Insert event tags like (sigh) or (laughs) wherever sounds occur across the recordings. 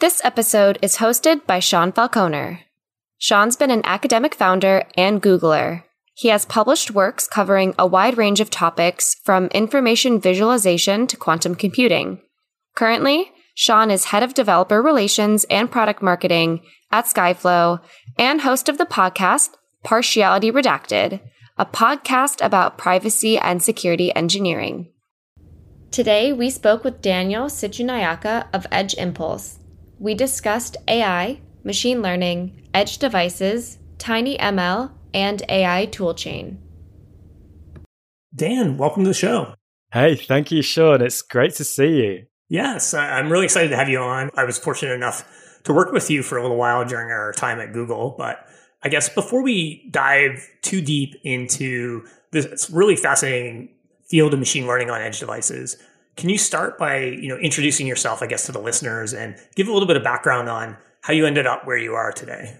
This episode is hosted by Sean Falconer. Sean's been an academic founder and Googler. He has published works covering a wide range of topics from information visualization to quantum computing. Currently, Sean is head of developer relations and product marketing at Skyflow and host of the podcast Partially Redacted, a podcast about privacy and security engineering. Today, we spoke with Daniel Situnayake of Edge Impulse. We discussed AI, machine learning, edge devices, Tiny ML, and AI toolchain. Dan, welcome to the show. Hey, thank you, Sean. It's great to see you. Yes, I'm really excited to have you on. I was fortunate enough to work with you for a little while during our time at Google, but I guess before we dive too deep into this really fascinating field of machine learning on edge devices, can you start by, you know, introducing yourself, I guess, to the listeners and give a little bit of background on how you ended up where you are today?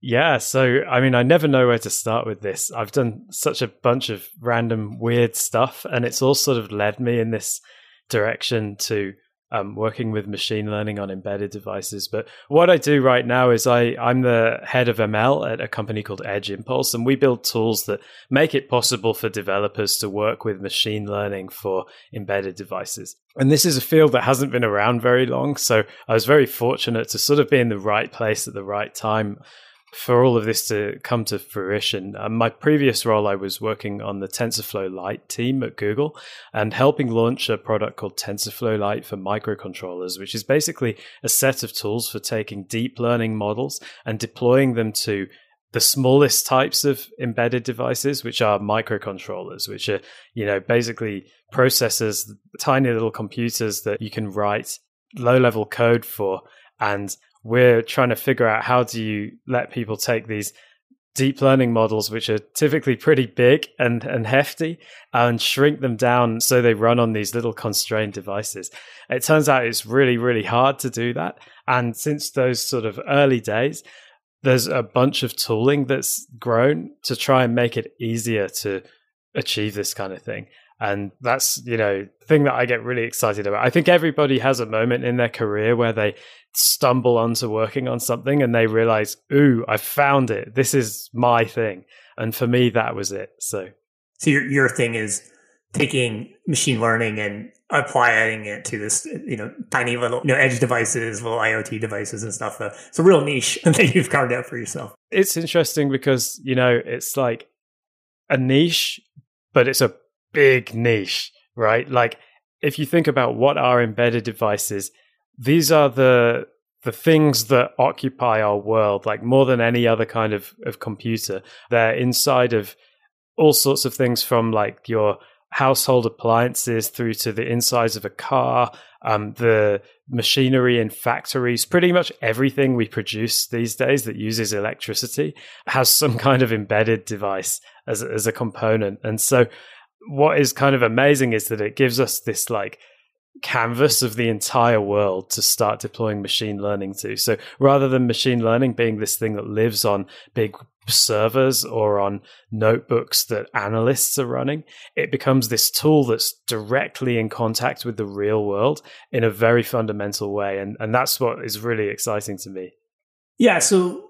Yeah, so I mean, I never know where to start with this. I've done such a bunch of random weird stuff, and it's all sort of led me in this direction to um, working with machine learning on embedded devices. But what I do right now is I, I'm the head of ML at a company called Edge Impulse, and we build tools that make it possible for developers to work with machine learning for embedded devices. And this is a field that hasn't been around very long. So I was very fortunate to sort of be in the right place at the right time for all of this to come to fruition. Um, my previous role, I was working on the TensorFlow Lite team at Google and helping launch a product called TensorFlow Lite for microcontrollers, which is basically a set of tools for taking deep learning models and deploying them to the smallest types of embedded devices, which are microcontrollers, which are, you know, basically processors, tiny little computers that you can write low level code for and we're trying to figure out how do you let people take these deep learning models, which are typically pretty big and, and hefty, and shrink them down so they run on these little constrained devices. It turns out it's really, really hard to do that. And since those sort of early days, there's a bunch of tooling that's grown to try and make it easier to achieve this kind of thing. And that's, you know, thing that I get really excited about. I think everybody has a moment in their career where they stumble onto working on something and they realize, ooh, I found it. This is my thing. And for me, that was it. So, so your, your thing is taking machine learning and applying it to this, you know, tiny little, you know, edge devices, little IoT devices and stuff. Uh, it's a real niche (laughs) that you've carved out for yourself. It's interesting because, you know, it's like a niche, but it's a big niche, right? Like if you think about what are embedded devices, these are the the things that occupy our world like more than any other kind of, of computer. They're inside of all sorts of things from like your household appliances through to the insides of a car um, the machinery in factories. Pretty much everything we produce these days that uses electricity has some (laughs) kind of embedded device as, as a component. And so what is kind of amazing is that it gives us this like canvas of the entire world to start deploying machine learning to. So rather than machine learning being this thing that lives on big servers or on notebooks that analysts are running, it becomes this tool that's directly in contact with the real world in a very fundamental way. And, and that's what is really exciting to me. Yeah. So,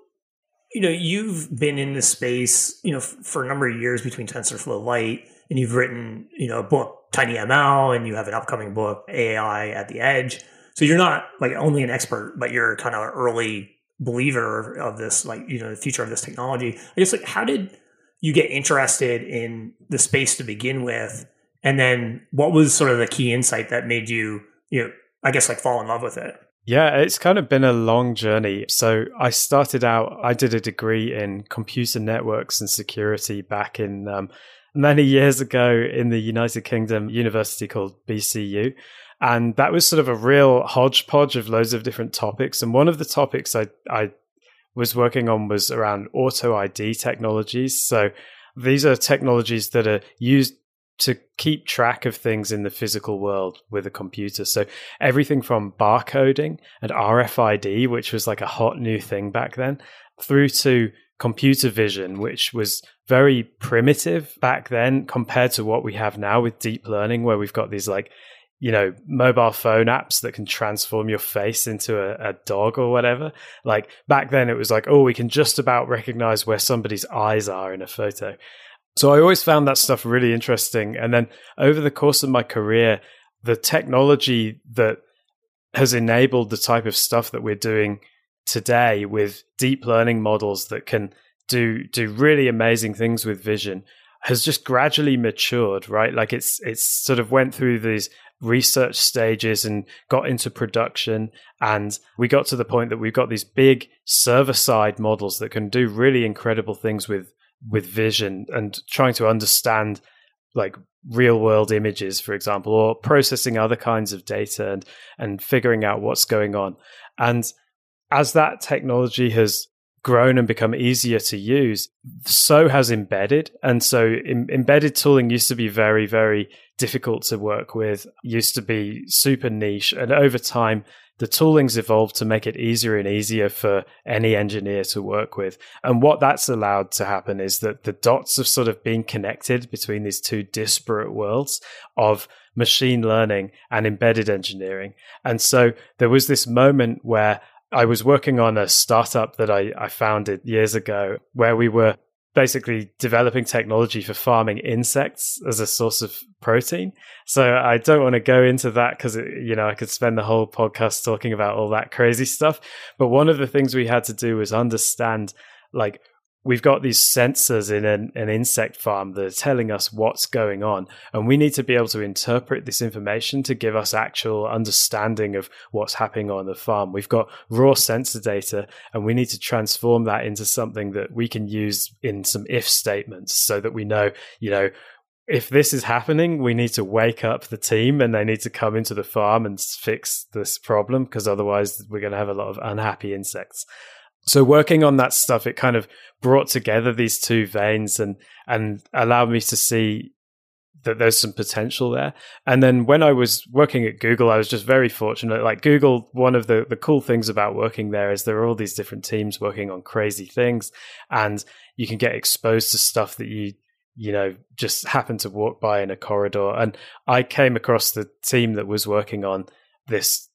you know, you've been in this space, you know, for a number of years between TensorFlow Lite and you've written, you know, a book TinyML and you have an upcoming book, AI at the Edge. So you're not like only an expert, but you're kind of an early believer of this, like, you know, the future of this technology. I guess like how did you get interested in the space to begin with? And then what was sort of the key insight that made you, you know, I guess like fall in love with it? Yeah, it's kind of been a long journey. So I started out, I did a degree in computer networks and security back in um, many years ago in the United Kingdom university called BCU. And that was sort of a real hodgepodge of loads of different topics. And one of the topics I, I was working on was around auto ID technologies. So these are technologies that are used to keep track of things in the physical world with a computer. So everything from barcoding and RFID, which was like a hot new thing back then, through to computer vision, which was very primitive back then compared to what we have now with deep learning, where we've got these like you know, mobile phone apps that can transform your face into a, a, dog or whatever. Like back then, it was like, oh, we can just about recognize where somebody's eyes are in a photo. So I always found that stuff really interesting. And then over the course of my career, the technology that has enabled the type of stuff that we're doing today with deep learning models that can do do really amazing things with vision has just gradually matured right? Like it's it's sort of went through these research stages and got into production. And we got to the point that we've got these big server side models that can do really incredible things with with vision and trying to understand like real world images for example or processing other kinds of data and and figuring out what's going on. And as that technology has grown and become easier to use, so has embedded. And so em- embedded tooling used to be very, very difficult to work with, used to be super niche. And over time, the tooling's evolved to make it easier and easier for any engineer to work with. And what that's allowed to happen is that the dots have sort of been connected between these two disparate worlds of machine learning and embedded engineering. And so there was this moment where I was working on a startup that I, I founded years ago where we were basically developing technology for farming insects as a source of protein. So I don't want to go into that because you know I could spend the whole podcast talking about all that crazy stuff. But one of the things we had to do was understand like we've got these sensors in an, an, insect farm that are telling us what's going on. And we need to be able to interpret this information to give us actual understanding of what's happening on the farm. We've got raw sensor data and we need to transform that into something that we can use in some if statements so that we know, you know, if this is happening, we need to wake up the team and they need to come into the farm and fix this problem because otherwise we're going to have a lot of unhappy insects so working on that stuff, it kind of brought together these two veins and and allowed me to see that there's some potential there. And then when I was working at Google, I was just very fortunate. Like Google, one of the, the cool things about working there is there are all these different teams working on crazy things and you can get exposed to stuff that you, you know, just happen to walk by in a corridor. And I came across the team that was working on this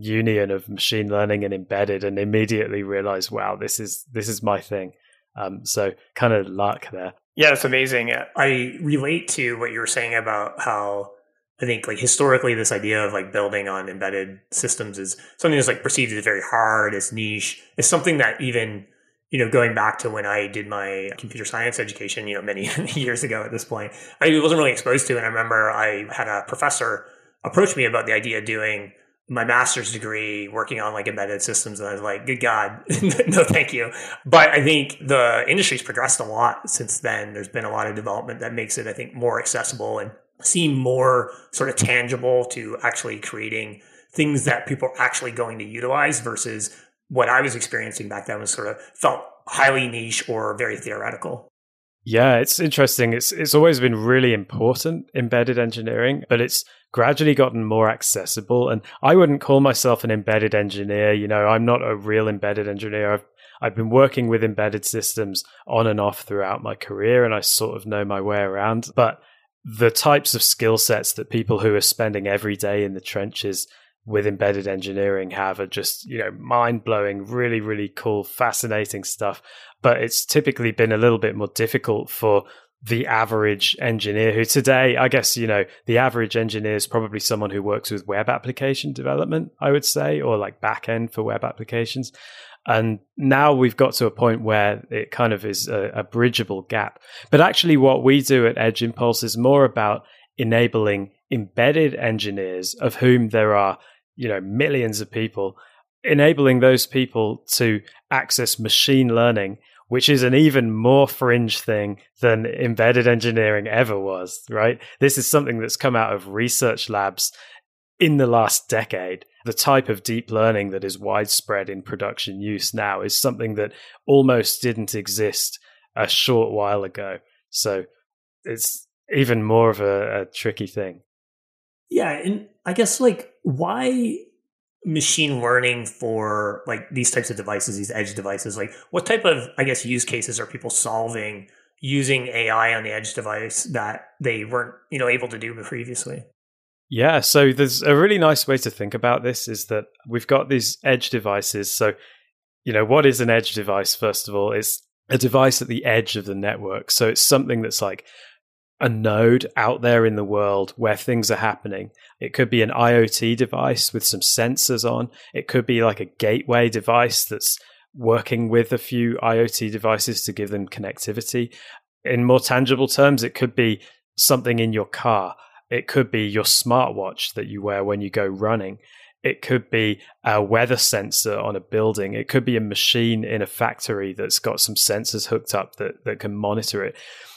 union of machine learning and embedded and immediately realized wow this is this is my thing. Um, so kind of luck there. Yeah it's amazing. I relate to what you were saying about how i think like historically this idea of like building on embedded systems is something that's like perceived as very hard as niche it's something that even you know going back to when i did my computer science education you know (laughs) many years ago at this point i wasn't really exposed to. And i remember i had a professor approach me about the idea of doing my master's degree working on like embedded systems and I was like, good God, (laughs) no, thank you. But I think the industry's progressed a lot since then. There's been a lot of development that makes it, I think, more accessible and seem more sort of tangible to actually creating things that people are actually going to utilize versus what I was experiencing back then was sort of felt highly niche or very theoretical. Yeah, it's interesting. It's it's always been really important embedded engineering, but it's gradually gotten more accessible. And I wouldn't call myself an embedded engineer. You know, I'm not a real embedded engineer. I've I've been working with embedded systems on and off throughout my career, and I sort of know my way around. But the types of skill sets that people who are spending every day in the trenches with embedded engineering have are just you know mind blowing really really cool fascinating stuff but it's typically been a little bit more difficult for the average engineer who today i guess you know the average engineer is probably someone who works with web application development i would say or like back end for web applications. And now we've got to a point where it kind of is a, a bridgeable gap. But actually what we do at edge impulse is more about enabling embedded engineers of whom there are you know millions of people enabling those people to access machine learning which is an even more fringe thing than embedded engineering ever was right? This is something that's come out of research labs in the last decade. The type of deep learning that is widespread in production use now is something that almost didn't exist a short while ago. So it's even more of a, a tricky thing. Yeah and i guess like why machine learning for like these types of devices, these edge devices? Like what type of, I guess, use cases are people solving using AI on the edge device that they weren't, you know, able to do previously? Yeah, so there's a really nice way to think about this is that we've got these edge devices. So, you know, what is an edge device, first of all? It's a device at the edge of the network. So it's something that's like a node out there in the world where things are happening. It could be an IoT device with some sensors on. It could be like a gateway device that's working with a few IoT devices to give them connectivity. In more tangible terms, it could be something in your car. It could be your smartwatch that you wear when you go running. It could be a weather sensor on a building. It could be a machine in a factory that's got some sensors hooked up that, that can monitor it.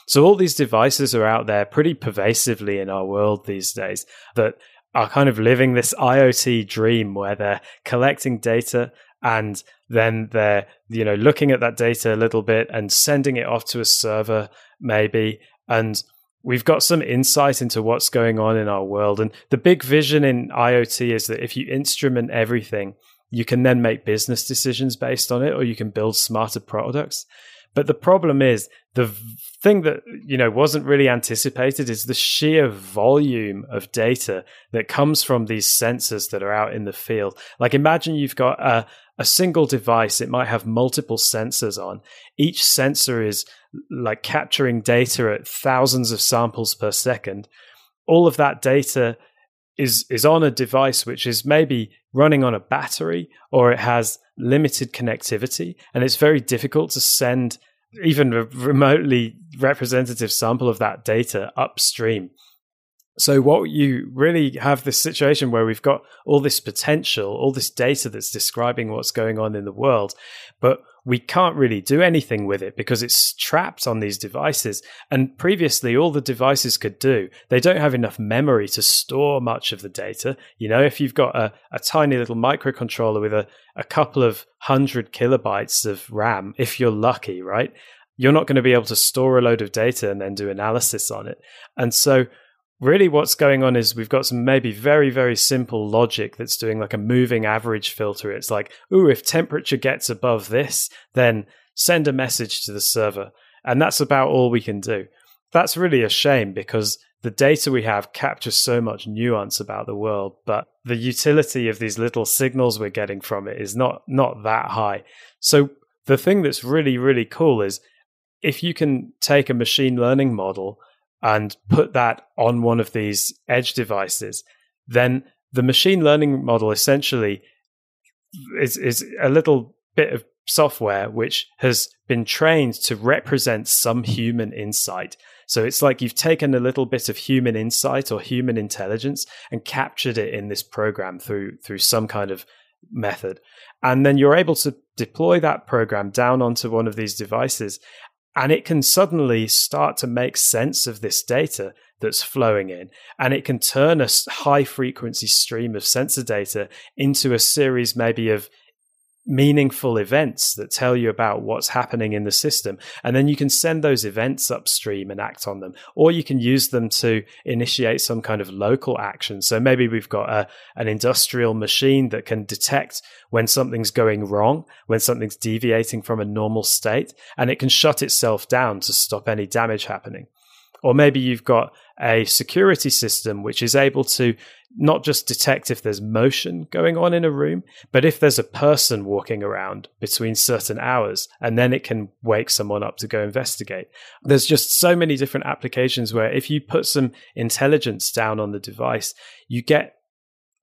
So all these devices are out there pretty pervasively in our world these days that are kind of living this IoT dream where they're collecting data and then they're you know looking at that data a little bit and sending it off to a server maybe. And we've got some insight into what's going on in our world. And the big vision in IoT is that if you instrument everything you can then make business decisions based on it or you can build smarter products but the problem is the thing that you know wasn't really anticipated is the sheer volume of data that comes from these sensors that are out in the field. Like imagine you've got a, a single device, it might have multiple sensors on. Each sensor is like capturing data at thousands of samples per second. All of that data is is on a device which is maybe running on a battery or it has limited connectivity and it's very difficult to send even a remotely representative sample of that data upstream. So, what you really have this situation where we've got all this potential, all this data that's describing what's going on in the world, but we can't really do anything with it because it's trapped on these devices. And previously, all the devices could do, they don't have enough memory to store much of the data. You know, if you've got a, a tiny little microcontroller with a, a couple of hundred kilobytes of RAM, if you're lucky, right? You're not going to be able to store a load of data and then do analysis on it. And so, really what's going on is we've got some maybe very very simple logic that's doing like a moving average filter. It's like ooh if temperature gets above this then send a message to the server. And that's about all we can do. That's really a shame because the data we have captures so much nuance about the world but the utility of these little signals we're getting from it is not not that high. So the thing that's really really cool is if you can take a machine learning model and put that on one of these edge devices, then the machine learning model essentially is, is a little bit of software which has been trained to represent some human insight. So it's like you've taken a little bit of human insight or human intelligence and captured it in this program through through some kind of method. And then you're able to deploy that program down onto one of these devices and it can suddenly start to make sense of this data that's flowing in. And it can turn a high frequency stream of sensor data into a series, maybe of meaningful events that tell you about what's happening in the system. And then you can send those events upstream and act on them, or you can use them to initiate some kind of local action. So maybe we've got a, an industrial machine that can detect when something's going wrong, when something's deviating from a normal state, and it can shut itself down to stop any damage happening. Or maybe you've got a security system which is able to not just detect if there's motion going on in a room, but if there's a person walking around between certain hours, and then it can wake someone up to go investigate. There's just so many different applications where if you put some intelligence down on the device, you get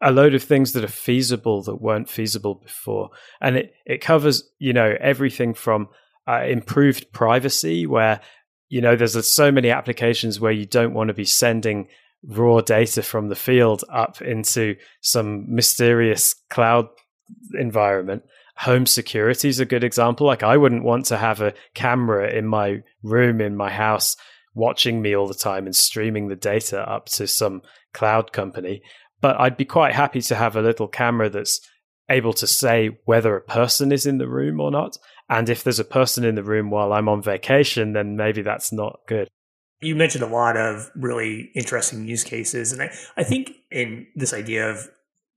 a load of things that are feasible that weren't feasible before. And it, it covers, you know, everything from uh, improved privacy, where you know, there's so many applications where you don't want to be sending raw data from the field up into some mysterious cloud environment. Home security is a good example. Like, I wouldn't want to have a camera in my room, in my house, watching me all the time and streaming the data up to some cloud company. But I'd be quite happy to have a little camera that's able to say whether a person is in the room or not. And if there's a person in the room while I'm on vacation, then maybe that's not good. You mentioned a lot of really interesting use cases. And I, I think in this idea of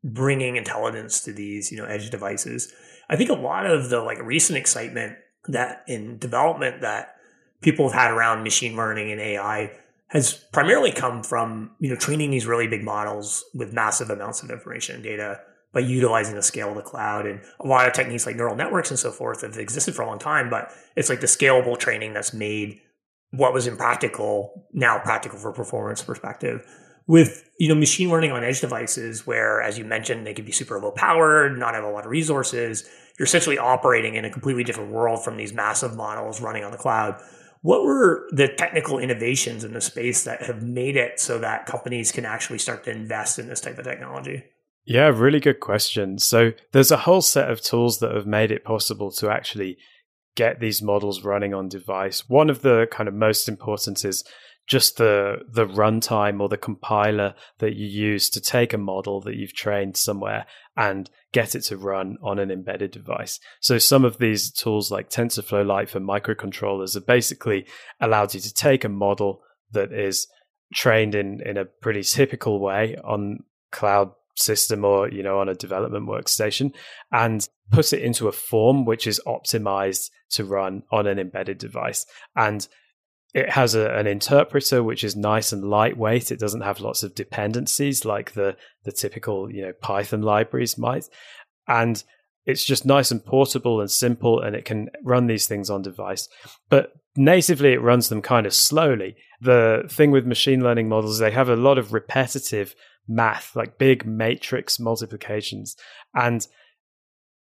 bringing intelligence to these, you know, edge devices, I think a lot of the like recent excitement that in development that people have had around machine learning and AI has primarily come from you know training these really big models with massive amounts of information and data by utilizing the scale of the cloud and a lot of techniques like neural networks and so forth have existed for a long time but it's like the scalable training that's made what was impractical now practical for performance perspective. With you know machine learning on edge devices where as you mentioned they can be super low powered not have a lot of resources you're essentially operating in a completely different world from these massive models running on the cloud. What were the technical innovations in the space that have made it so that companies can actually start to invest in this type of technology? Yeah really good question. So there's a whole set of tools that have made it possible to actually get these models running on device one of the kind of most important is just the the runtime or the compiler that you use to take a model that you've trained somewhere and get it to run on an embedded device. So some of these tools like TensorFlow Lite for microcontrollers are basically allowed you to take a model that is trained in in a pretty typical way on cloud system or you know on a development workstation and put it into a form which is optimized to run on an embedded device and it has a, an interpreter which is nice and lightweight. It doesn't have lots of dependencies like the the typical you know Python libraries might, and it's just nice and portable and simple, and it can run these things on device. But natively, it runs them kind of slowly. The thing with machine learning models, they have a lot of repetitive math, like big matrix multiplications, and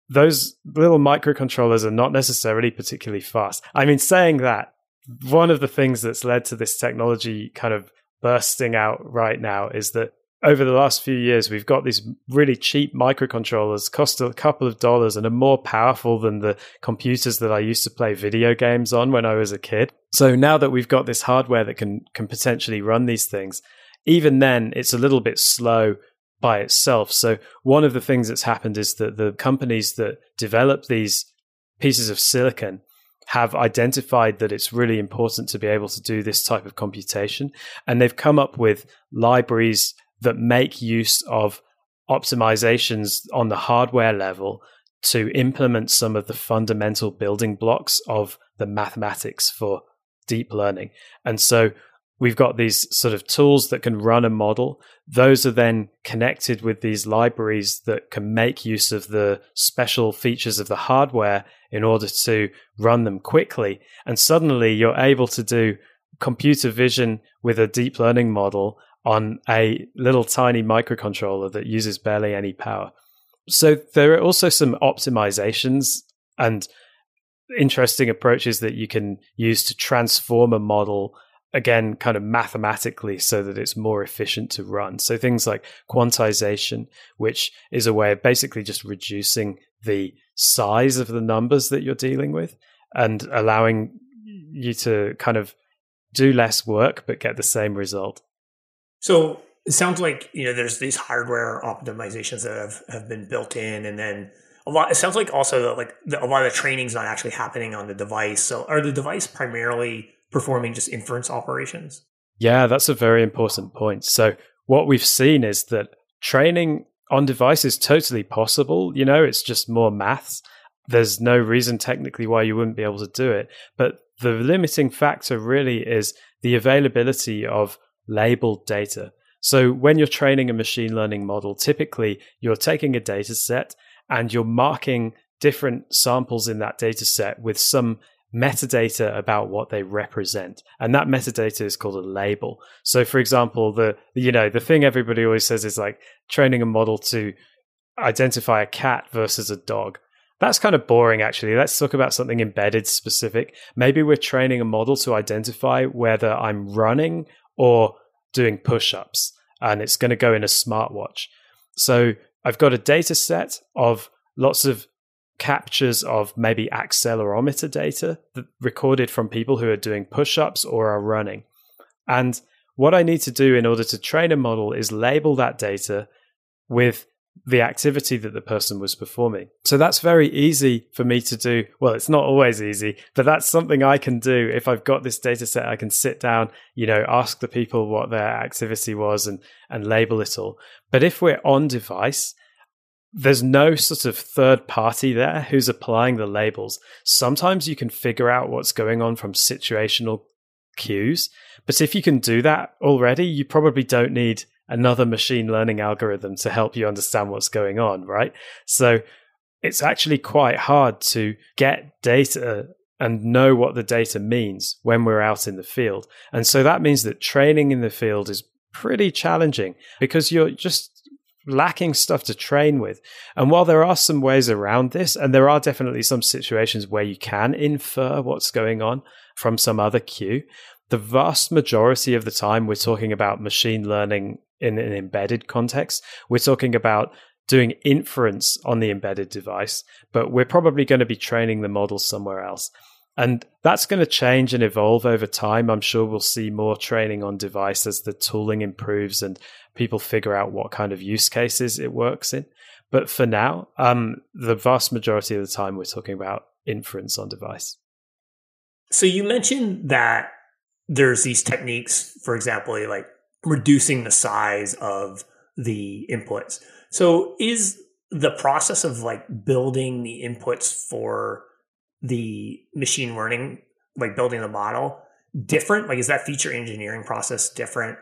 those little microcontrollers are not necessarily particularly fast. I mean, saying that, one of the things that's led to this technology kind of bursting out right now is that over the last few years, we've got these really cheap microcontrollers, cost a couple of dollars, and are more powerful than the computers that I used to play video games on when I was a kid. So now that we've got this hardware that can can potentially run these things, even then, it's a little bit slow by itself. So one of the things that's happened is that the companies that develop these pieces of silicon have identified that it's really important to be able to do this type of computation. And they've come up with libraries that make use of optimizations on the hardware level to implement some of the fundamental building blocks of the mathematics for deep learning. And so we've got these sort of tools that can run a model. Those are then connected with these libraries that can make use of the special features of the hardware in order to run them quickly. And suddenly you're able to do computer vision with a deep learning model on a little tiny microcontroller that uses barely any power. So there are also some optimizations and interesting approaches that you can use to transform a model again kind of mathematically so that it's more efficient to run. So things like quantization which is a way of basically just reducing the size of the numbers that you're dealing with and allowing you to kind of do less work but get the same result. So it sounds like you know there's these hardware optimizations that have, have been built in and then a lot it sounds like also like the, a lot of the training's not actually happening on the device. So are the device primarily performing just inference operations. Yeah, that's a very important point. So, what we've seen is that training on device is totally possible. You know, it's just more maths. There's no reason technically why you wouldn't be able to do it. But the limiting factor really is the availability of labeled data. So, when you're training a machine learning model, typically you're taking a data set and you're marking different samples in that data set with some metadata about what they represent. And that metadata is called a label. So for example the you know the thing everybody always says is like training a model to identify a cat versus a dog. That's kind of boring actually. Let's talk about something embedded specific. Maybe we're training a model to identify whether i'm running or doing push-ups and it's going to go in a smartwatch. So i've got a data set of lots of captures of maybe accelerometer data recorded from people who are doing push ups or are running. And what I need to do in order to train a model is label that data with the activity that the person was performing. So that's very easy for me to do. Well, it's not always easy, but that's something I can do. If I've got this data set, I can sit down, you know, ask the people what their activity was and, and label it all. But if we're on device, there's no sort of third party there who's applying the labels. Sometimes you can figure out what's going on from situational cues. But if you can do that already, you probably don't need another machine learning algorithm to help you understand what's going on, right? So it's actually quite hard to get data and know what the data means when we're out in the field. And so that means that training in the field is pretty challenging because you're just lacking stuff to train with. And while there are some ways around this, and there are definitely some situations where you can infer what's going on from some other cue, the vast majority of the time we're talking about machine learning in an embedded context. We're talking about doing inference on the embedded device, but we're probably going to be training the model somewhere else. And that's going to change and evolve over time. I'm sure we'll see more training on device as the tooling improves and people figure out what kind of use cases it works in. But for now, um, the vast majority of the time, we're talking about inference on device. So you mentioned that there's these techniques, for example, like reducing the size of the inputs. So is the process of like building the inputs for the machine learning, like building the model, different? Like, is that feature engineering process different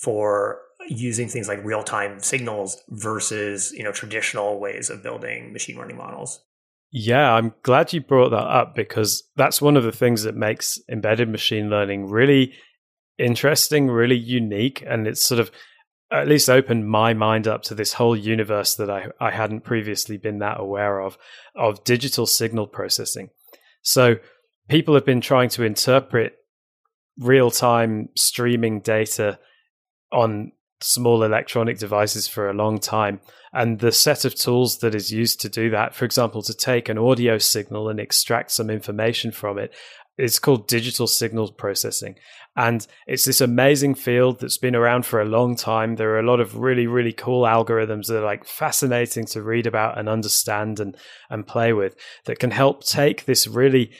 for using things like real time signals versus you know traditional ways of building machine learning models? Yeah, I'm glad you brought that up because that's one of the things that makes embedded machine learning really interesting, really unique, and it's sort of at least opened my mind up to this whole universe that I, I hadn't previously been that aware of of digital signal processing. So people have been trying to interpret real time streaming data on small electronic devices for a long time. And the set of tools that is used to do that, for example, to take an audio signal and extract some information from it, it's called digital signal processing. And it's this amazing field that's been around for a long time. There are a lot of really, really cool algorithms that are like fascinating to read about and understand and, and play with that can help take this really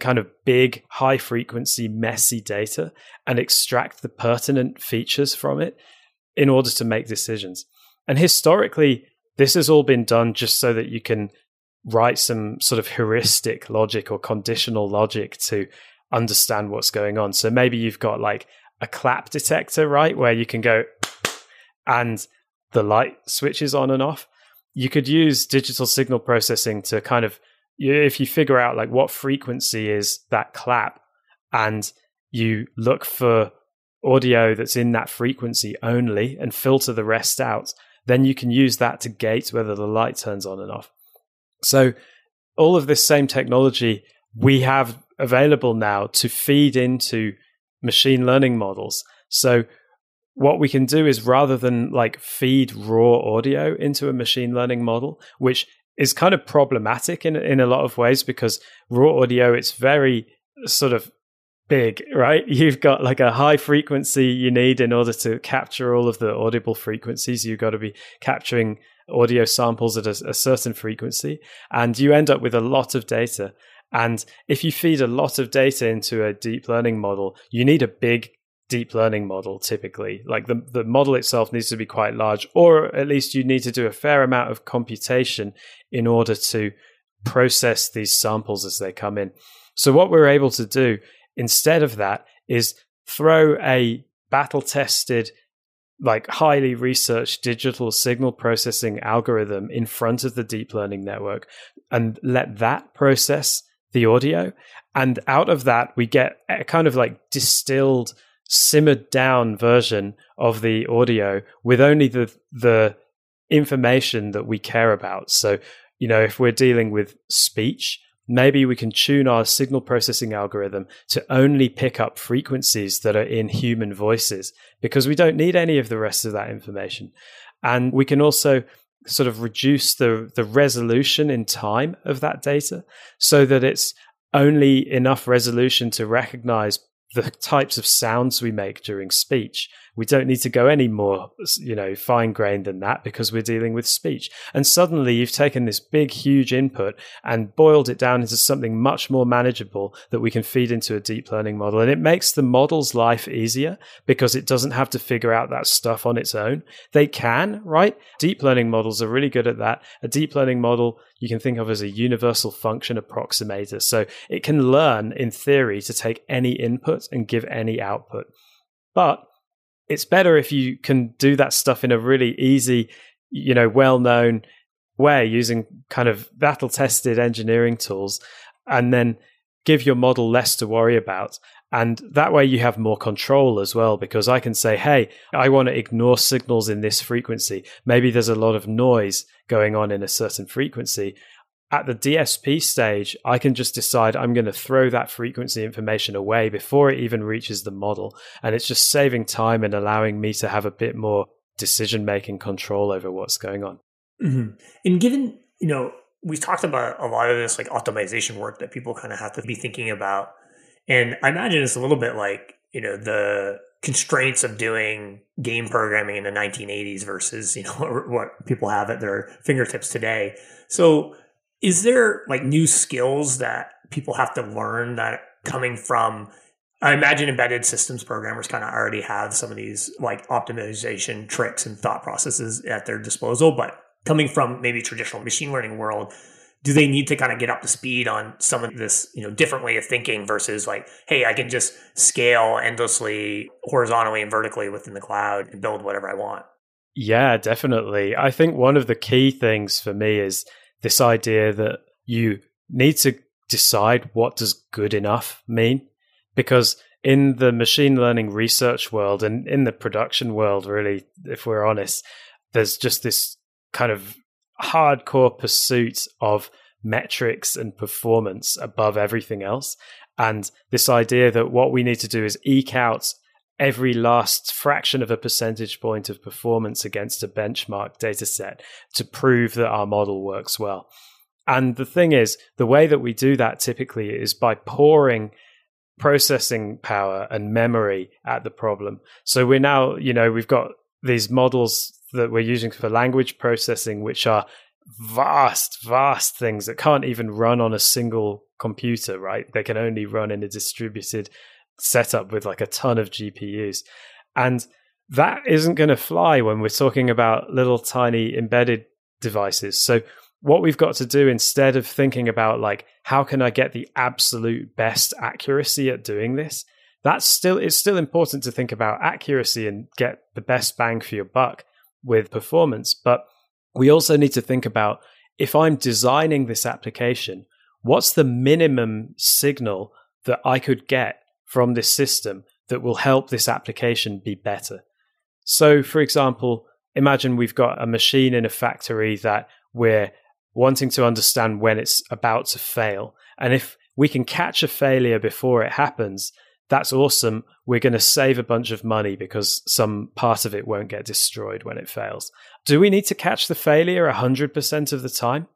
kind of big, high frequency, messy data and extract the pertinent features from it in order to make decisions. And historically, this has all been done just so that you can write some sort of heuristic logic or conditional logic to understand what's going on. So maybe you've got like a clap detector, right, where you can go and the light switches on and off. You could use digital signal processing to kind of, if you figure out like what frequency is that clap and you look for audio that's in that frequency only and filter the rest out, then you can use that to gate whether the light turns on and off. So, all of this same technology we have available now to feed into machine learning models. So, what we can do is rather than like feed raw audio into a machine learning model, which is kind of problematic in in a lot of ways because raw audio it's very sort of big, right? You've got like a high frequency you need in order to capture all of the audible frequencies. You've got to be capturing audio samples at a, a, certain frequency, and you end up with a lot of data. And if you feed a lot of data into a deep learning model, you need a big deep learning model typically. Like the, the model itself needs to be quite large, or at least you need to do a fair amount of computation in order to process these samples as they come in. So, what we're able to do instead of that is throw a battle tested like highly researched digital signal processing algorithm in front of the deep learning network and let that process the audio. And out of that we get a kind of like distilled simmered down version of the audio with only the the information that we care about. So you know if we're dealing with speech maybe we can tune our signal processing algorithm to only pick up frequencies that are in human voices because we don't need any of the rest of that information. And we can also sort of reduce the, the resolution in time of that data so that it's only enough resolution to recognize the types of sounds we make during speech. We don't need to go any more, you know, fine grained than that because we're dealing with speech. And suddenly you've taken this big, huge input and boiled it down into something much more manageable that we can feed into a deep learning model. And it makes the model's life easier because it doesn't have to figure out that stuff on its own. They can, right? Deep learning models are really good at that. A deep learning model you can think of as a universal function approximator. So it can learn, in theory, to take any input and give any output. But it's better if you can do that stuff in a really easy, you know, well known way using kind of battle tested engineering tools and then give your model less to worry about. And that way you have more control as well, because I can say, Hey, I want to ignore signals in this frequency. Maybe there's a lot of noise going on in a certain frequency. At the DSP stage, I can just decide I'm going to throw that frequency information away before it even reaches the model. And it's just saving time and allowing me to have a bit more decision making control over what's going on. Mm-hmm. And given, you know, we've talked about a lot of this like optimization work that people kind of have to be thinking about. And I imagine it's a little bit like, you know, the constraints of doing game programming in the 1980s versus, you know, (laughs) what people have at their fingertips today. So is there like new skills that people have to learn that coming from I imagine embedded systems programmers kind of already have some of these like optimization tricks and thought processes at their disposal, but coming from maybe traditional machine learning world, do they need to kind of get up to speed on some of this, you know, different way of thinking versus like, hey, I can just scale endlessly horizontally and vertically within the cloud and build whatever I want? Yeah, definitely. I think one of the key things for me is this idea that you need to decide what does good enough mean? Because in the machine learning research world and in the production world really if we're honest there's just this kind of hardcore pursuit of metrics and performance above everything else. And this idea that what we need to do is eke out every last fraction of a percentage point of performance against a benchmark data set to prove that our model works well. And the thing is, the way that we do that typically is by pouring processing power and memory at the problem. So we're now, you know, we've got these models that we're using for language processing, which are vast, vast things that can't even run on a single computer, right? They can only run in a distributed setup with like a ton of GPUs. And that isn't going to fly when we're talking about little tiny embedded devices. So what we've got to do instead of thinking about like how can I get the absolute best accuracy at doing this, that's still it's still important to think about accuracy and get the best bang for your buck with performance, but we also need to think about if I'm designing this application, what's the minimum signal that I could get from this system that will help this application be better. So, for example, imagine we've got a machine in a factory that we're wanting to understand when it's about to fail. And if we can catch a failure before it happens, that's awesome. We're going to save a bunch of money because some part of it won't get destroyed when it fails. Do we need to catch the failure 100% of the time?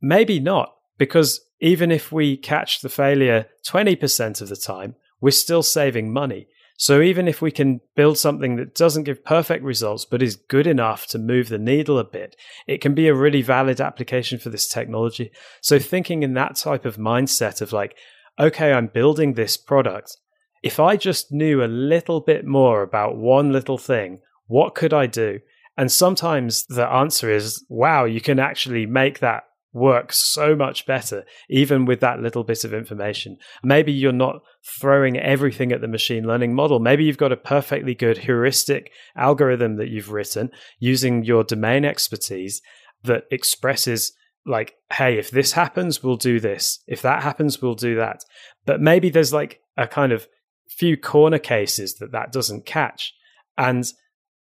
Maybe not, because even if we catch the failure 20% of the time, we're still saving money. So even if we can build something that doesn't give perfect results, but is good enough to move the needle a bit, it can be a really valid application for this technology. So thinking in that type of mindset of like, okay, I'm building this product. If I just knew a little bit more about one little thing, what could I do? And sometimes the answer is, wow, you can actually make that work so much better, even with that little bit of information. Maybe you're not throwing everything at the machine learning model. Maybe you've got a perfectly good heuristic algorithm that you've written using your domain expertise that expresses like, hey, if this happens, we'll do this. If that happens, we'll do that. But maybe there's like a kind of few corner cases that that doesn't catch. And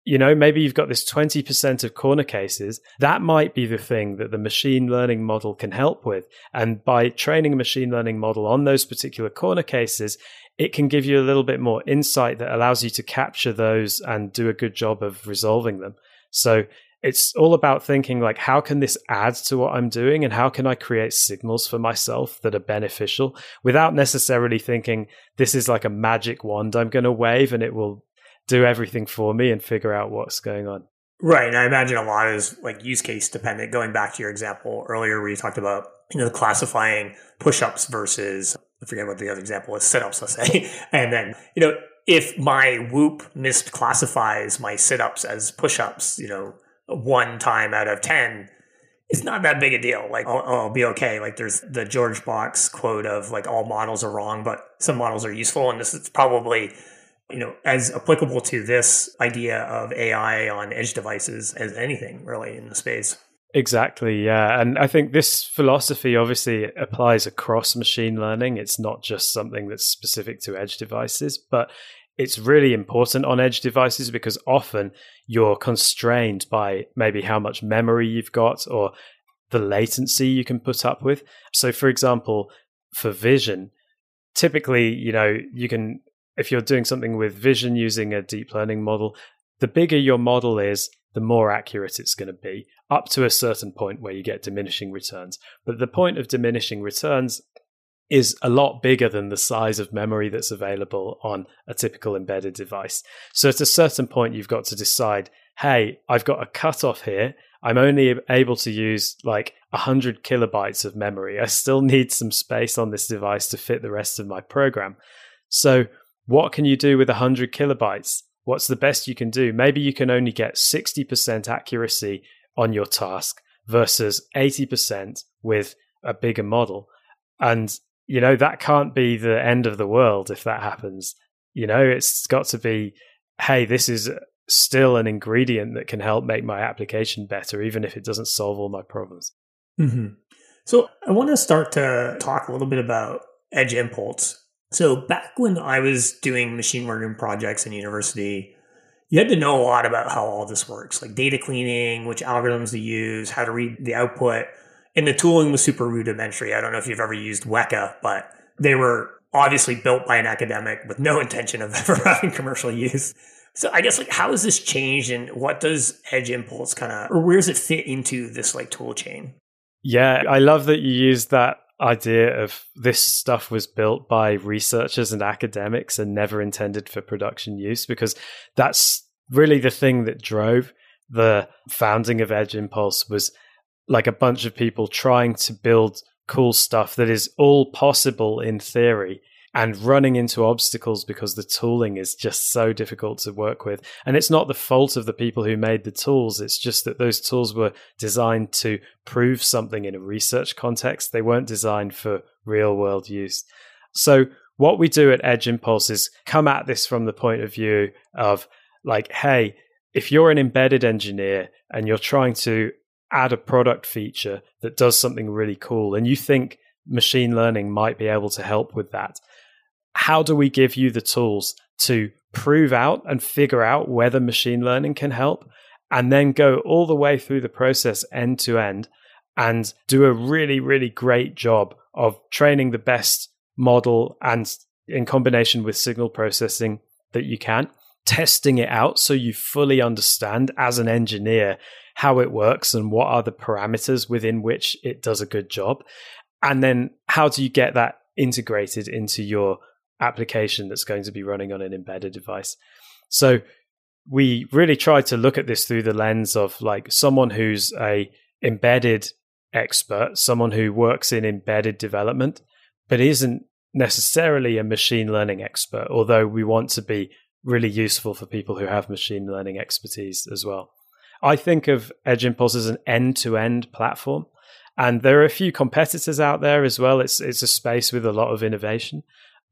you know, maybe you've got this 20% of corner cases. That might be the thing that the machine learning model can help with. And by training a machine learning model on those particular corner cases, it can give you a little bit more insight that allows you to capture those and do a good job of resolving them. So it's all about thinking like, how can this add to what I'm doing? And how can I create signals for myself that are beneficial without necessarily thinking this is like a magic wand I'm going to wave and it will do everything for me and figure out what's going on. Right. And I imagine a lot is like use case dependent. Going back to your example earlier where you talked about, you know, classifying push-ups versus I forget what the other example is, sit-ups, let's say. (laughs) And then, you know, if my whoop misclassifies my sit-ups as push-ups, you know, one time out of 10, it's not that big a deal. Like, I'll, I'll, be okay. Like, there's the George Box quote of like, all models are wrong, but some models are useful. And this is probably, you know, as applicable to this idea of AI on edge devices as anything really in the space. Exactly, yeah. And I think this philosophy obviously applies across machine learning. It's not just something that's specific to edge devices, but it's really important on edge devices because often you're constrained by maybe how much memory you've got or the latency you can put up with. So, for example, for vision, typically, you know, you can, if you're doing something with vision using a deep learning model, the bigger your model is, the more accurate it's going to be, up to a certain point where you get diminishing returns. But the point of diminishing returns is a lot bigger than the size of memory that's available on a typical embedded device. So at a certain point, you've got to decide, hey, I've got a cutoff here. I'm only able to use like 100 kilobytes of memory. I still need some space on this device to fit the rest of my program. So, what can you do with 100 kilobytes? What's the best you can do? Maybe you can only get 60% accuracy on your task versus 80% with a bigger model. And you know, that can't be the end of the world if that happens. You know, it's got to be, hey, this is still an ingredient that can help make my application better, even if it doesn't solve all my problems. Mm-hmm. So I want to start to talk a little bit about Edge Impulse. So back when I was doing machine learning projects in university, you had to know a lot about how all this works, like data cleaning, which algorithms to use, how to read the output and the tooling was super rudimentary. I don't know if you've ever used Weka, but they were obviously built by an academic with no (laughs) intention of ever (laughs) having commercial use. So I guess like how has this changed and what does Edge Impulse kind of or where does it fit into this like tool chain? Yeah, I love that you used that idea of this stuff was built by researchers and academics and never intended for production use because that's really the thing that drove the founding of Edge Impulse was like a bunch of people trying to build cool stuff that is all possible in theory and running into obstacles because the tooling is just so difficult to work with. And it's not the fault of the people who made the tools. It's just that those tools were designed to prove something in a research context. They weren't designed for real world use. So what we do at Edge Impulse is come at this from the point of view of like, hey, if you're an embedded engineer and you're trying to add a product feature that does something really cool and you think machine learning might be able to help with that, how do we give you the tools to prove out and figure out whether machine learning can help and then go all the way through the process end to end and do a really, really great job of training the best model and in combination with signal processing that you can, testing it out so you fully understand as an engineer how it works and what are the parameters within which it does a good job. And then how do you get that integrated into your application that's going to be running on an embedded device? So we really try to look at this through the lens of like someone who's a embedded expert, someone who works in embedded development, but isn't necessarily a machine learning expert, although we want to be really useful for people who have machine learning expertise as well. I think of Edge Impulse as an end to end platform. And there are a few competitors out there as well. It's it's a space with a lot of innovation,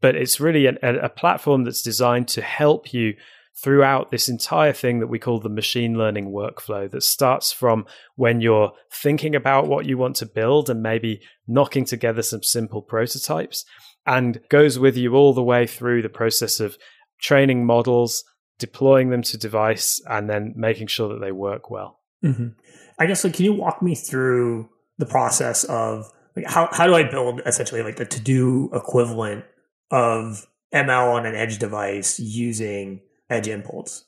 but it's really a platform that's designed to help you throughout this entire thing that we call the machine learning workflow that starts from when you're thinking about what you want to build and maybe knocking together some simple prototypes and goes with you all the way through the process of training models, deploying them to device, and then making sure that they work well. Mm-hmm. I guess, like, can you walk me through the process of like, how, how do I build essentially like the to do equivalent of ML on an edge device using Edge Impulse?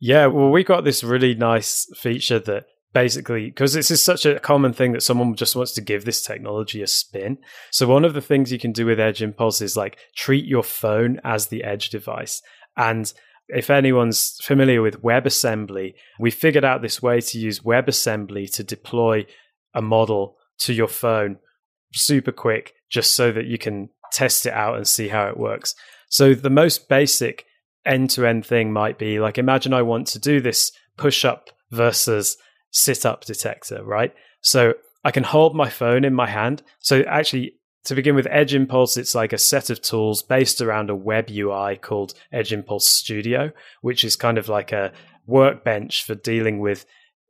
Yeah, well, we got this really nice feature that basically because this is such a common thing that someone just wants to give this technology a spin. So one of the things you can do with Edge Impulse is like treat your phone as the edge device. And if anyone's familiar with WebAssembly, we figured out this way to use WebAssembly to deploy a model to your phone super quick, just so that you can test it out and see how it works. So the most basic end to end thing might be like imagine I want to do this push up versus sit up detector, right? So I can hold my phone in my hand. So actually, to begin with, Edge Impulse, it's like a set of tools based around a web UI called Edge Impulse Studio, which is kind of like a workbench for dealing with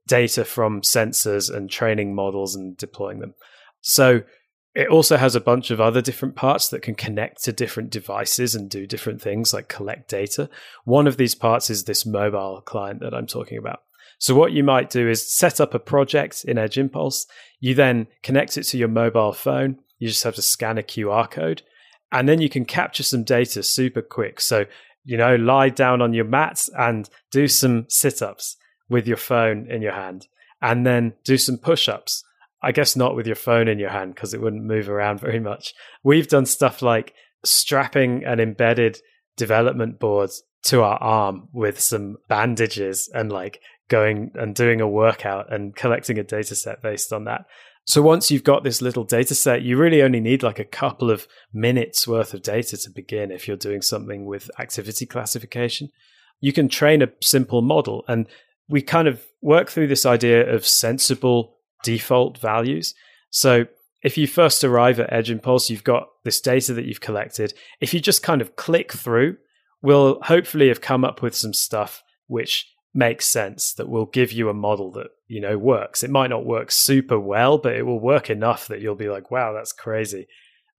data from sensors and training models and deploying them. So it also has a bunch of other different parts that can connect to different devices and do different things like collect data. One of these parts is this mobile client that I'm talking about. So what you might do is set up a project in Edge Impulse. You then connect it to your mobile phone. You just have to scan a QR code and then you can capture some data super quick. So, you know, lie down on your mat and do some sit ups with your phone in your hand and then do some push ups I guess not with your phone in your hand because it wouldn't move around (laughs) very much. We've done stuff like strapping an embedded development board to our arm with some bandages and like going and doing a workout and collecting a data set based on that. So once you've got this little data set, you really only need like a couple of minutes worth of data to begin if you're doing something with activity classification. You can train a simple model and we kind of work through this idea of sensible default values. So if you first arrive at Edge Impulse, you've got this data that you've collected. If you just kind of click through, we'll hopefully have come up with some stuff which makes sense that will give you a model that you know works. It might not work super well, but it will work enough that you'll be like, "Wow, that's crazy."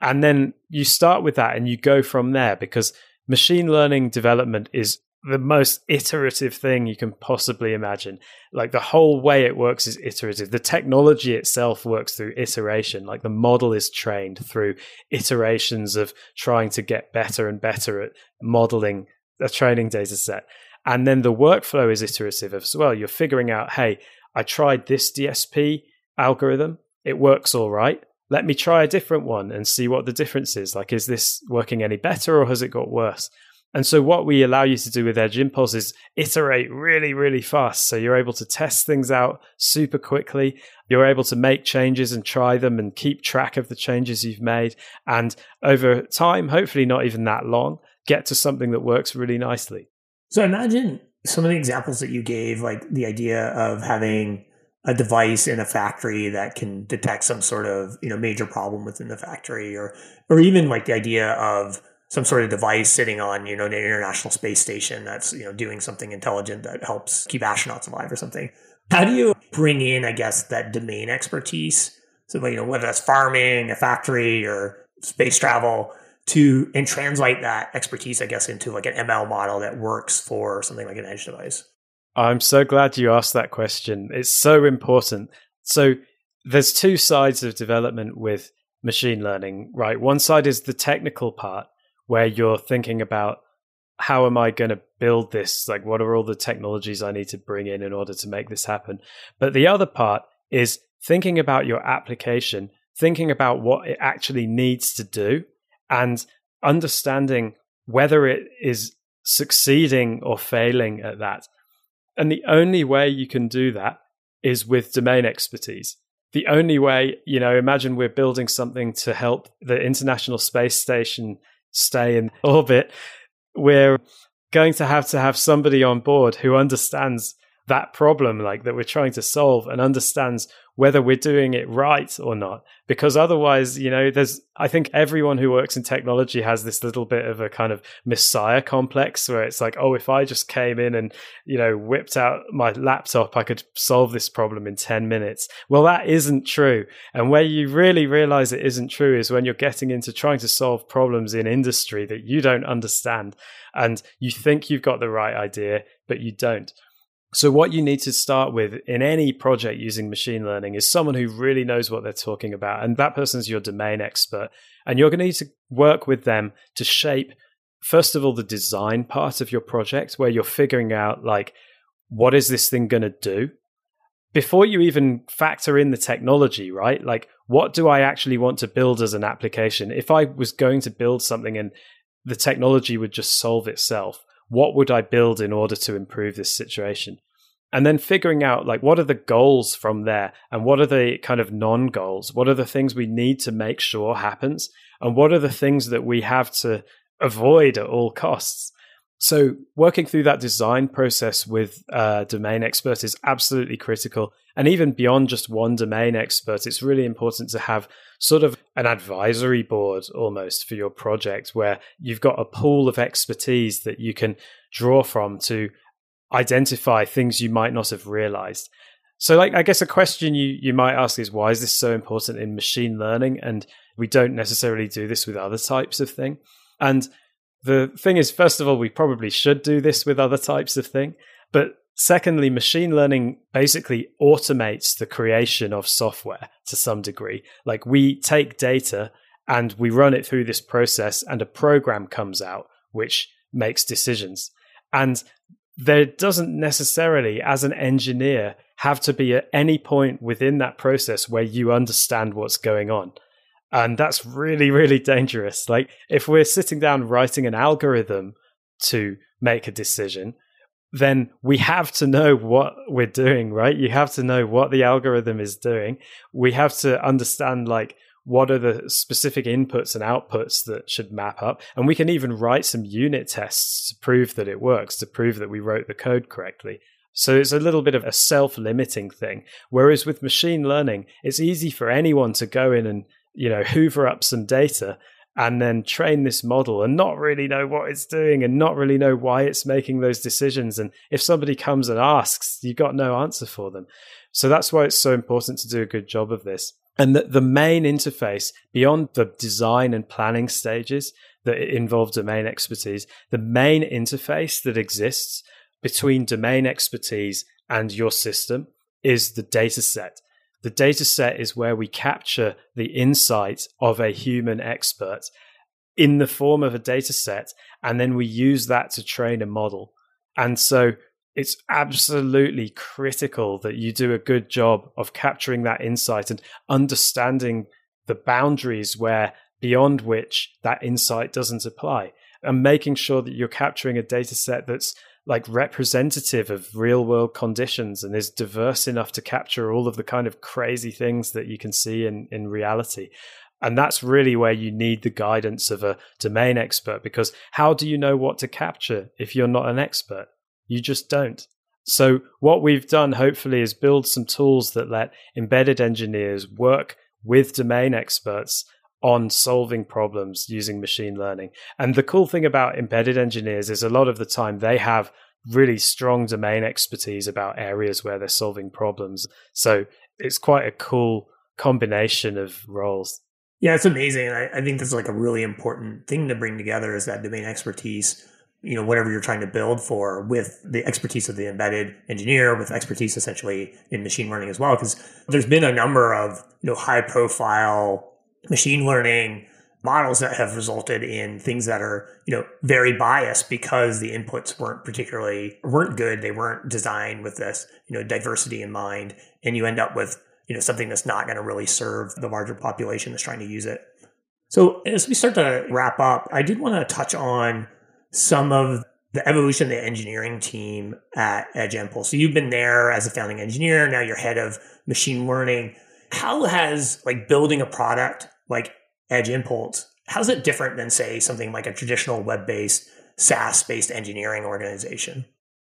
And then you start with that and you go from there because machine learning development is the most iterative thing you can possibly imagine. Like the whole way it works is iterative. The technology itself works through iteration. Like the model is trained through iterations of trying to get better and better at modeling a training data set. And then the workflow is iterative as well. You're figuring out, hey, I tried this DSP algorithm. It works all right. Let me try a different one and see what the difference is. Like, is this working any better or has it got worse? And so, what we allow you to do with Edge Impulse is iterate really, really fast. So, you're able to test things out super quickly. You're able to make changes and try them and keep track of the changes you've made. And over time, hopefully not even that long, get to something that works really nicely. So, imagine some of the examples that you gave, like the idea of having a device in a factory that can detect some sort of you know major problem within the factory or or even like the idea of some sort of device sitting on, you know, an international space station that's, you know, doing something intelligent that helps keep astronauts alive or something. How do you bring in, I guess, that domain expertise? So, you know, whether that's farming, a factory, or space travel, to and translate that expertise, I guess, into like an ML model that works for something like an edge device. I'm so glad you asked that question. It's so important. So, there's two sides of development with machine learning, right? One side is the technical part, where you're thinking about how am I going to build this? Like, what are all the technologies I need to bring in in order to make this happen? But the other part is thinking about your application, thinking about what it actually needs to do, and understanding whether it is succeeding or failing at that. And the only way you can do that is with domain expertise. The only way, you know, imagine we're building something to help the International Space Station stay in orbit, we're going to have to have somebody on board who understands that problem like that we're trying to solve and understands whether we're doing it right or not. Because otherwise you know there's i think everyone who works in technology has this little bit of a kind of messiah complex where it's like oh if i just came in and you know whipped out my laptop i could solve this problem in 10 minutes. Well that isn't true. And where you really realize it isn't true is when you're getting into trying to solve problems in industry that you don't understand. And you think you've got the right idea but you don't so, what you need to start with in any project using machine learning is someone who really knows what they're talking about. And that person's your domain expert. And you're going to need to work with them to shape, first of all, the design part of your project, where you're figuring out, like, what is this thing going to do? Before you even factor in the technology, right? Like, what do I actually want to build as an application? If I was going to build something and the technology would just solve itself, what would I build in order to improve this situation? And then figuring out like what are the goals from there and what are the kind of non goals? What are the things we need to make sure happens? And what are the things that we have to avoid at all costs? So, working through that design process with a domain expert is absolutely critical. And even beyond just one domain expert, it's really important to have sort of an advisory board almost for your project where you've got a pool of expertise that you can draw from to identify things you might not have realized. So, like, I guess a question you, you might ask is why is this so important in machine learning? And we don't necessarily do this with other types of thing. And the thing is, first of all, we probably should do this with other types of thing. But secondly, machine learning basically automates the creation of software to some degree. Like we take data and we run it through this process, and a program comes out which makes decisions. And there doesn't necessarily, as an engineer, have to be at any point within that process where you understand what's going on. And that's really, really dangerous. Like, if we're sitting down writing an algorithm to make a decision, then we have to know what we're doing, right? You have to know what the algorithm is doing. We have to understand, like, what are the specific inputs and outputs that should map up. And we can even write some unit tests to prove that it works, to prove that we wrote the code correctly. So it's a little bit of a self limiting thing. Whereas with machine learning, it's easy for anyone to go in and you know, hoover up some data and then train this model and not really know what it's doing and not really know why it's making those decisions. And if somebody comes and asks, you've got no answer for them. So that's why it's so important to do a good job of this. And the, the main interface beyond the design and planning stages that involve domain expertise, the main interface that exists between domain expertise and your system is the data set. The data set is where we capture the insight of a human expert in the form of a data set, and then we use that to train a model. And so it's absolutely critical that you do a good job of capturing that insight and understanding the boundaries where beyond which that insight doesn't apply and making sure that you're capturing a data set that's like representative of real world conditions and is diverse enough to capture all of the kind of crazy things that you can see in, in reality. And that's really where you need the guidance of a domain expert because how do you know what to capture if you're not an expert? You just don't. So, what we've done hopefully is build some tools that let embedded engineers work with domain experts on solving problems using machine learning. And the cool thing about embedded engineers is a lot of the time they have really strong domain expertise about areas where they're solving problems. So it's quite a cool combination of roles. Yeah, it's amazing. I, I think that's like a really important thing to bring together is that domain expertise you know whatever you're trying to build for with the expertise of the embedded engineer with expertise essentially in machine learning as well because there's been a number of you know high profile machine learning models that have resulted in things that are you know very biased because the inputs weren't particularly weren't good. They weren't designed with this you know diversity in mind. And you end up with you know something that's not going to really serve the larger population that's trying to use it. So as we start to wrap up i did want to touch on some of the evolution of the engineering team at edge impulse. So you've been there as a founding engineer. Now you're head of machine learning how has like building a product like Edge Impulse, how's it different than say something like a traditional web-based SaaS-based engineering organization?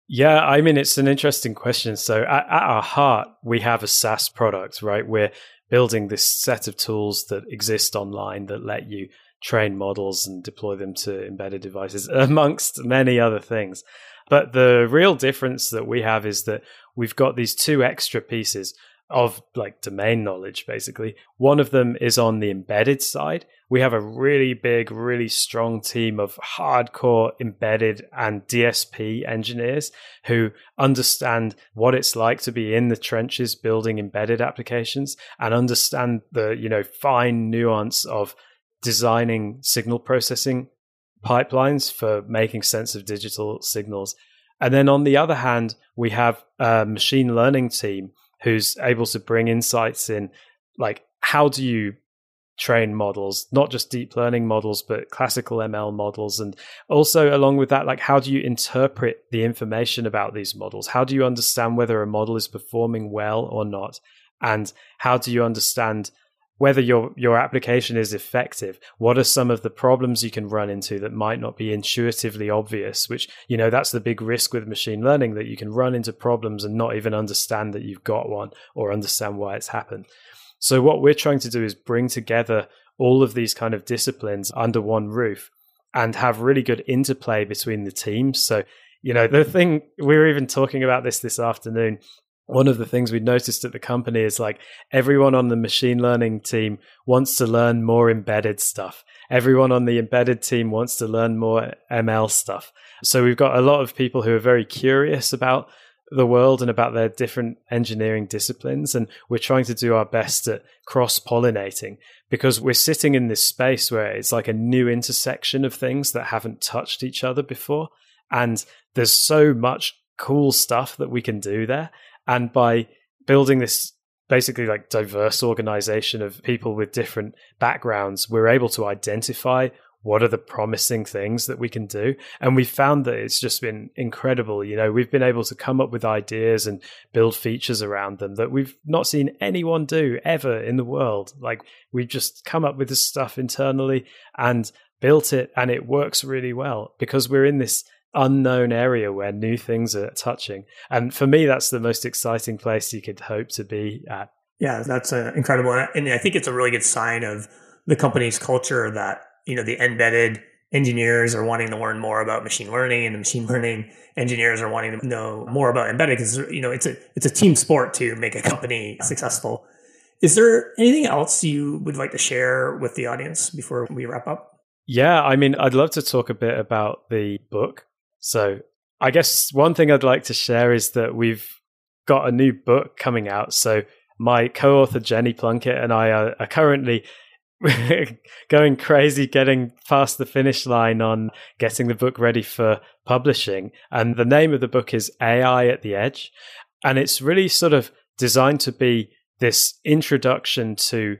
Yeah, I mean it's an interesting question. So at, at our heart, we have a SaaS product, right? We're building this set of tools that exist online that let you train models and deploy them to embedded devices, (laughs) amongst many other things. But the real difference that we have is that we've got these two extra pieces of like domain knowledge basically. One of them is on the embedded side. We have a really big really strong team of hardcore embedded and dsp engineers who understand what it's like to be in the trenches building embedded applications and understand the you know fine nuance of designing signal processing pipelines for making sense of digital signals. And then on the other hand we have a machine learning team who's able to bring insights in like how do you train models? Not just deep learning models but classical ml models. And also along with that like how do you interpret the information about these models? How do you understand whether a model is performing well or not? And how do you understand whether your your application is effective what are some of the problems you can run into that might not be intuitively obvious which you know that's the big risk with machine learning that you can run into problems and not even understand that you've got one or understand why it's happened. So what we're trying to do is bring together all of these kind of disciplines under one roof and have really good interplay between the teams. So you know the thing we were even talking about this this afternoon one of the things we noticed at the company is like everyone on the machine learning team wants to learn more embedded stuff. Everyone on the embedded team wants to learn more ML stuff. So we've got a lot of people who are very curious about the world and about their different engineering disciplines. And we're trying to do our best at cross pollinating because we're sitting in this space where it's like a new intersection of things that haven't touched each other before. And there's so much cool stuff that we can do there. And by building this basically like diverse organization of people with different backgrounds, we're able to identify what are the promising things that we can do. And we found that it's just been incredible. You know, we've been able to come up with ideas and build features around them that we've not seen anyone do ever in the world. Like we've just come up with this stuff internally and built it and it works really well because we're in this unknown area where new things are touching. And for me, that's the most exciting place you could hope to be at. Yeah, that's uh, incredible. And I think it's a really good sign of the company's culture that, you know, the embedded engineers are wanting to learn more about machine learning and the machine learning engineers are wanting to know more about embedded because, you know, it's a, it's a team sport to make a company successful. Is there anything else you would like to share with the audience before we wrap up? Yeah, I mean, I'd love to talk a bit about the book so I guess one thing I'd like to share is that we've got a new book coming out. So my co-author Jenny Plunkett and I are, are currently (laughs) going crazy getting past the finish line on getting the book ready for publishing. And the name of the book is AI at the Edge. And it's really sort of designed to be this introduction to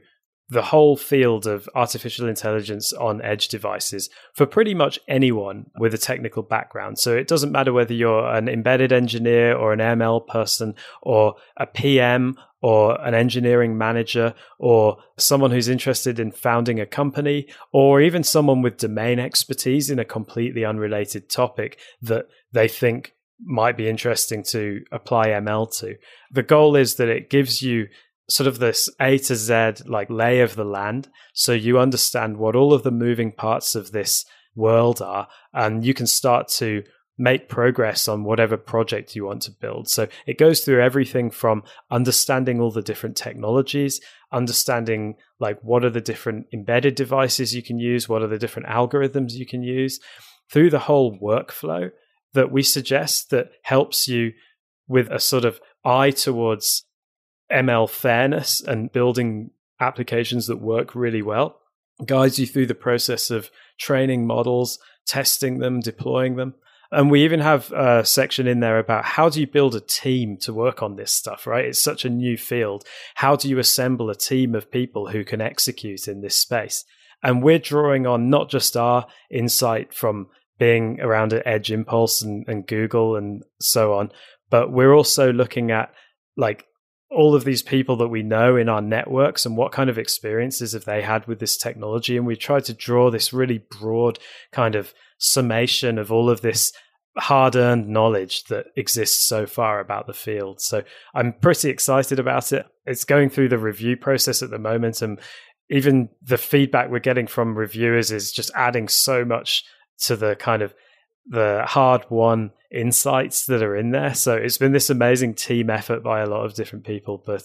the whole field of artificial intelligence on edge devices for pretty much anyone with a technical background. So it doesn't matter whether you're an embedded engineer or an ML person or a PM or an engineering manager or someone who's interested in founding a company or even someone with domain expertise in a completely unrelated topic that they think might be interesting to apply ML to. The goal is that it gives you sort of this A to Z like lay of the land. So you understand what all of the moving parts of this world are, and you can start to make progress on whatever project you want to build. So it goes through everything from understanding all the different technologies, understanding like what are the different embedded devices you can use, what are the different algorithms you can use, through the whole workflow that we suggest that helps you with a sort of eye towards ML fairness and building applications that work really well. Guides you through the process of training models, testing them, deploying them. And we even have a section in there about how do you build a team to work on this stuff, right? It's such a new field. How do you assemble a team of people who can execute in this space? And we're drawing on not just our insight from being around at Edge Impulse and, and Google and so on, but we're also looking at like all of these people that we know in our networks and what kind of experiences have they had with this technology. And we tried to draw this really broad kind of summation of all of this hard earned knowledge that exists so far about the field. So I'm pretty excited about it. It's going through the review process at the moment. And even the feedback we're getting from reviewers is just adding so much to the kind of the hard won insights that are in there. So it's been this amazing team effort by a lot of different people, but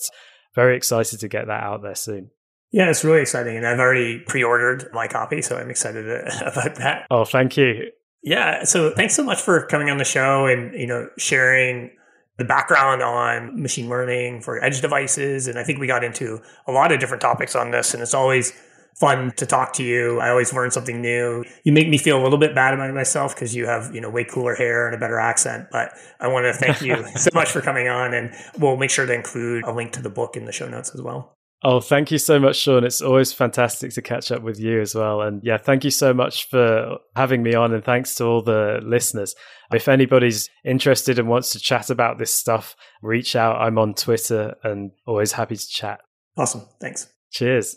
very excited to get that out there soon. Yeah, it's really exciting. And I've already pre ordered my copy, so I'm excited (laughs) about that. Oh, thank you. Yeah. So thanks so much for coming on the show and, you know, sharing the background on machine learning for edge devices. And I think we got into a lot of different topics on this. And it's always fun to talk to you. I always learn something new. You make me feel a little bit bad about myself because you have, you know, way cooler hair and a better accent. But I want to thank you (laughs) so much for coming on and we'll make sure to include a link to the book in the show notes as well. Oh, thank you so much, Sean. It's always fantastic to catch up with you as well. And yeah, thank you so much for having me on. And thanks to all the listeners. If anybody's interested and wants to chat about this stuff, reach out. I'm on Twitter and always happy to chat. Awesome. Thanks. Cheers.